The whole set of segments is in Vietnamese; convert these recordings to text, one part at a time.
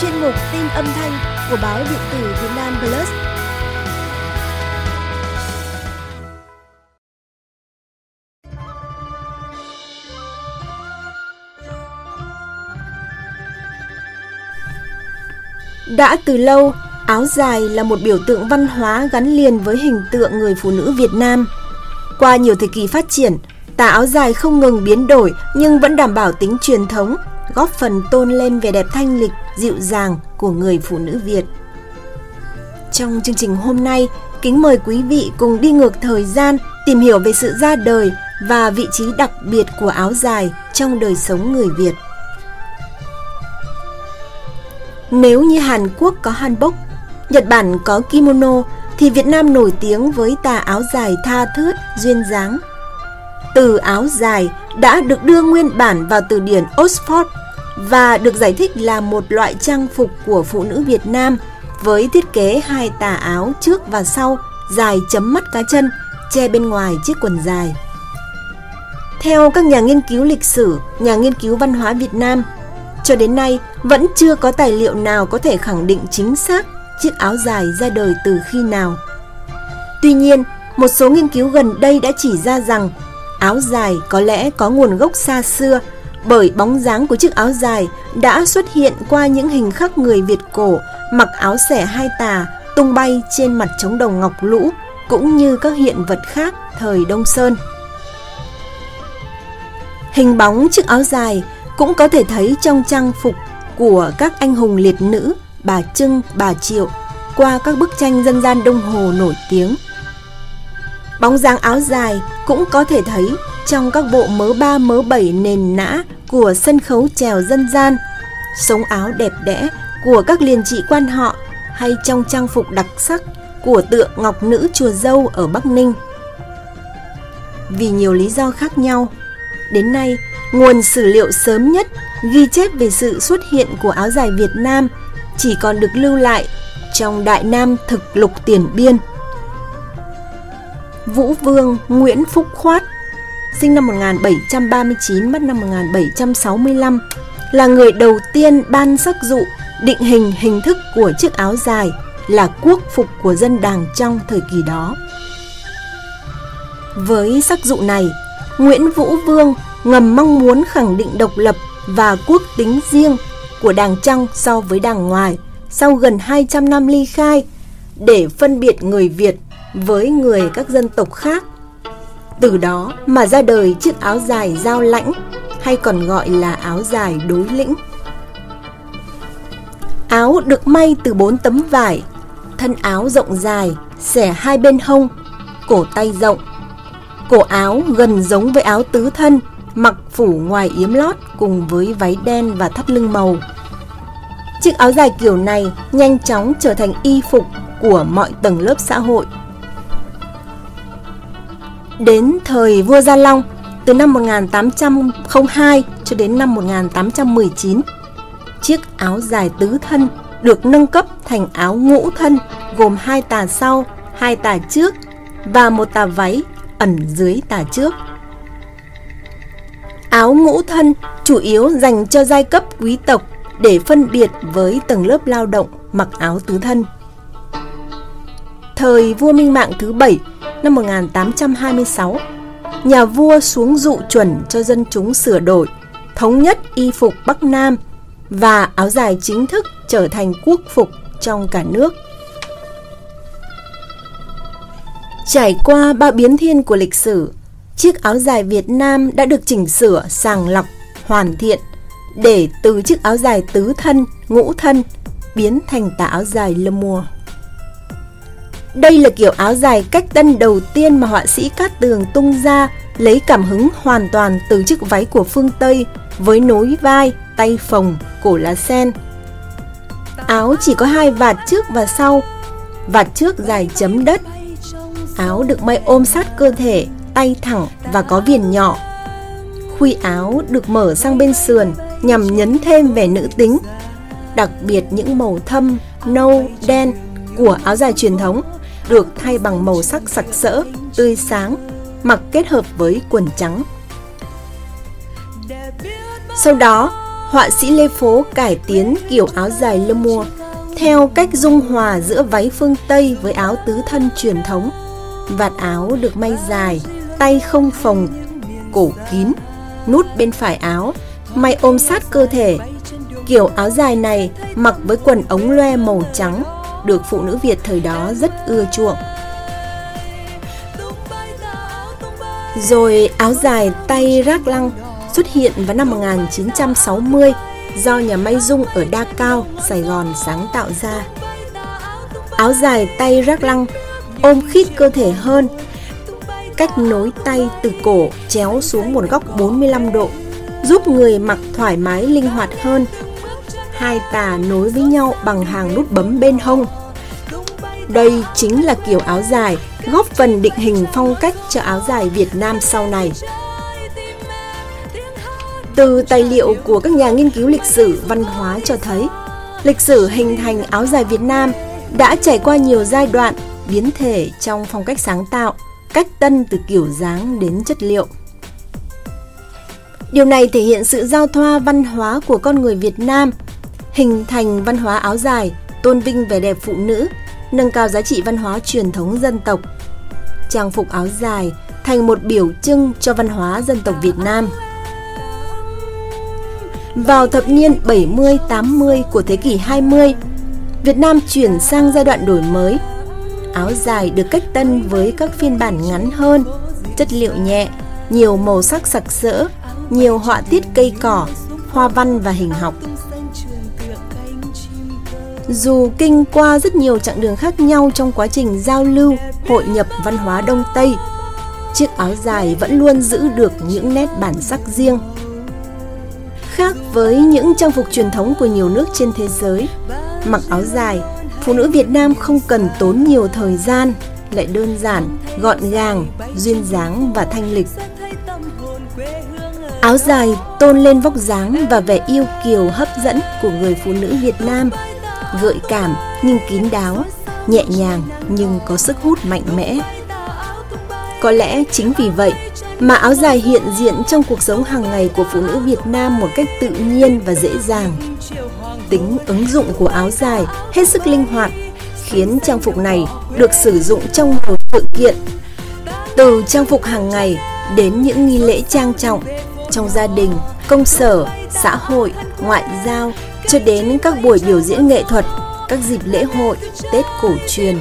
chuyên mục tin âm thanh của báo điện tử Việt Nam Plus. Đã từ lâu, áo dài là một biểu tượng văn hóa gắn liền với hình tượng người phụ nữ Việt Nam. Qua nhiều thời kỳ phát triển, tà áo dài không ngừng biến đổi nhưng vẫn đảm bảo tính truyền thống, góp phần tôn lên vẻ đẹp thanh lịch, dịu dàng của người phụ nữ Việt. Trong chương trình hôm nay, kính mời quý vị cùng đi ngược thời gian, tìm hiểu về sự ra đời và vị trí đặc biệt của áo dài trong đời sống người Việt. Nếu như Hàn Quốc có hanbok, Nhật Bản có kimono, thì Việt Nam nổi tiếng với tà áo dài tha thướt, duyên dáng. Từ áo dài đã được đưa nguyên bản vào từ điển Oxford và được giải thích là một loại trang phục của phụ nữ Việt Nam với thiết kế hai tà áo trước và sau, dài chấm mắt cá chân, che bên ngoài chiếc quần dài. Theo các nhà nghiên cứu lịch sử, nhà nghiên cứu văn hóa Việt Nam, cho đến nay vẫn chưa có tài liệu nào có thể khẳng định chính xác chiếc áo dài ra đời từ khi nào. Tuy nhiên, một số nghiên cứu gần đây đã chỉ ra rằng áo dài có lẽ có nguồn gốc xa xưa bởi bóng dáng của chiếc áo dài đã xuất hiện qua những hình khắc người Việt cổ mặc áo xẻ hai tà tung bay trên mặt trống đồng ngọc lũ cũng như các hiện vật khác thời Đông Sơn. Hình bóng chiếc áo dài cũng có thể thấy trong trang phục của các anh hùng liệt nữ, bà Trưng, bà Triệu qua các bức tranh dân gian Đông Hồ nổi tiếng. Bóng dáng áo dài cũng có thể thấy trong các bộ mớ ba mớ bảy nền nã của sân khấu trèo dân gian, sống áo đẹp đẽ của các liền trị quan họ hay trong trang phục đặc sắc của tượng ngọc nữ chùa dâu ở Bắc Ninh. Vì nhiều lý do khác nhau, đến nay nguồn sử liệu sớm nhất ghi chép về sự xuất hiện của áo dài Việt Nam chỉ còn được lưu lại trong Đại Nam Thực Lục Tiền Biên. Vũ Vương Nguyễn Phúc Khoát sinh năm 1739 mất năm 1765 là người đầu tiên ban sắc dụ định hình hình thức của chiếc áo dài là quốc phục của dân đàng trong thời kỳ đó. Với sắc dụ này, Nguyễn Vũ Vương ngầm mong muốn khẳng định độc lập và quốc tính riêng của đàng trong so với đàng ngoài sau gần 200 năm ly khai để phân biệt người Việt với người các dân tộc khác. Từ đó mà ra đời chiếc áo dài giao lãnh hay còn gọi là áo dài đối lĩnh. Áo được may từ bốn tấm vải, thân áo rộng dài, xẻ hai bên hông, cổ tay rộng. Cổ áo gần giống với áo tứ thân, mặc phủ ngoài yếm lót cùng với váy đen và thắt lưng màu. Chiếc áo dài kiểu này nhanh chóng trở thành y phục của mọi tầng lớp xã hội. Đến thời vua Gia Long, từ năm 1802 cho đến năm 1819, chiếc áo dài tứ thân được nâng cấp thành áo ngũ thân gồm hai tà sau, hai tà trước và một tà váy ẩn dưới tà trước. Áo ngũ thân chủ yếu dành cho giai cấp quý tộc để phân biệt với tầng lớp lao động mặc áo tứ thân. Thời vua Minh Mạng thứ bảy năm 1826, nhà vua xuống dụ chuẩn cho dân chúng sửa đổi, thống nhất y phục Bắc Nam và áo dài chính thức trở thành quốc phục trong cả nước. Trải qua ba biến thiên của lịch sử, chiếc áo dài Việt Nam đã được chỉnh sửa, sàng lọc, hoàn thiện để từ chiếc áo dài tứ thân, ngũ thân biến thành tà áo dài lơ mùa. Đây là kiểu áo dài cách tân đầu tiên mà họa sĩ Cát Tường tung ra lấy cảm hứng hoàn toàn từ chiếc váy của phương Tây với nối vai, tay phồng, cổ lá sen. Áo chỉ có hai vạt trước và sau, vạt trước dài chấm đất. Áo được may ôm sát cơ thể, tay thẳng và có viền nhỏ. Khuy áo được mở sang bên sườn nhằm nhấn thêm vẻ nữ tính. Đặc biệt những màu thâm, nâu, đen của áo dài truyền thống được thay bằng màu sắc sặc sỡ, tươi sáng, mặc kết hợp với quần trắng. Sau đó, họa sĩ Lê Phố cải tiến kiểu áo dài lơ mua theo cách dung hòa giữa váy phương Tây với áo tứ thân truyền thống. Vạt áo được may dài, tay không phồng, cổ kín, nút bên phải áo, may ôm sát cơ thể. Kiểu áo dài này mặc với quần ống loe màu trắng, được phụ nữ Việt thời đó rất ưa chuộng. Rồi áo dài tay rác lăng xuất hiện vào năm 1960 do nhà may dung ở Đa Cao, Sài Gòn sáng tạo ra. Áo dài tay rác lăng ôm khít cơ thể hơn, cách nối tay từ cổ chéo xuống một góc 45 độ, giúp người mặc thoải mái linh hoạt hơn. Hai tà nối với nhau bằng hàng nút bấm bên hông. Đây chính là kiểu áo dài góp phần định hình phong cách cho áo dài Việt Nam sau này. Từ tài liệu của các nhà nghiên cứu lịch sử văn hóa cho thấy, lịch sử hình thành áo dài Việt Nam đã trải qua nhiều giai đoạn biến thể trong phong cách sáng tạo, cách tân từ kiểu dáng đến chất liệu. Điều này thể hiện sự giao thoa văn hóa của con người Việt Nam, hình thành văn hóa áo dài, tôn vinh vẻ đẹp phụ nữ, nâng cao giá trị văn hóa truyền thống dân tộc. Trang phục áo dài thành một biểu trưng cho văn hóa dân tộc Việt Nam. Vào thập niên 70-80 của thế kỷ 20, Việt Nam chuyển sang giai đoạn đổi mới. Áo dài được cách tân với các phiên bản ngắn hơn, chất liệu nhẹ, nhiều màu sắc sặc sỡ, nhiều họa tiết cây cỏ, hoa văn và hình học. Dù kinh qua rất nhiều chặng đường khác nhau trong quá trình giao lưu, hội nhập văn hóa Đông Tây, chiếc áo dài vẫn luôn giữ được những nét bản sắc riêng. Khác với những trang phục truyền thống của nhiều nước trên thế giới, mặc áo dài, phụ nữ Việt Nam không cần tốn nhiều thời gian, lại đơn giản, gọn gàng, duyên dáng và thanh lịch. Áo dài tôn lên vóc dáng và vẻ yêu kiều hấp dẫn của người phụ nữ Việt Nam, gợi cảm nhưng kín đáo, nhẹ nhàng nhưng có sức hút mạnh mẽ. Có lẽ chính vì vậy mà áo dài hiện diện trong cuộc sống hàng ngày của phụ nữ Việt Nam một cách tự nhiên và dễ dàng. Tính ứng dụng của áo dài hết sức linh hoạt, khiến trang phục này được sử dụng trong nhiều sự kiện. Từ trang phục hàng ngày đến những nghi lễ trang trọng trong gia đình, công sở, xã hội, ngoại giao cho đến các buổi biểu diễn nghệ thuật, các dịp lễ hội, Tết cổ truyền.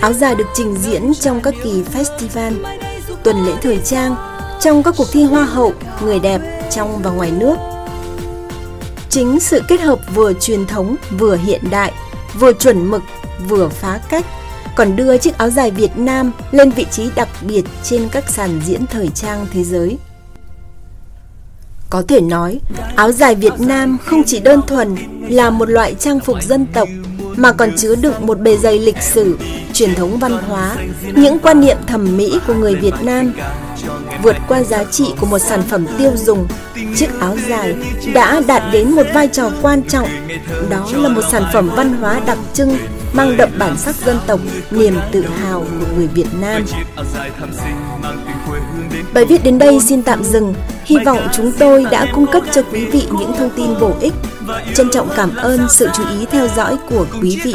Áo dài được trình diễn trong các kỳ festival, tuần lễ thời trang, trong các cuộc thi hoa hậu, người đẹp trong và ngoài nước. Chính sự kết hợp vừa truyền thống vừa hiện đại, vừa chuẩn mực vừa phá cách còn đưa chiếc áo dài Việt Nam lên vị trí đặc biệt trên các sàn diễn thời trang thế giới. Có thể nói, áo dài Việt Nam không chỉ đơn thuần là một loại trang phục dân tộc mà còn chứa đựng một bề dày lịch sử, truyền thống văn hóa, những quan niệm thẩm mỹ của người Việt Nam. Vượt qua giá trị của một sản phẩm tiêu dùng, chiếc áo dài đã đạt đến một vai trò quan trọng. Đó là một sản phẩm văn hóa đặc trưng mang đậm bản sắc dân tộc, niềm tự hào của người Việt Nam. Bài viết đến đây xin tạm dừng. Hy vọng chúng tôi đã cung cấp cho quý vị những thông tin bổ ích. Trân trọng cảm ơn sự chú ý theo dõi của quý vị.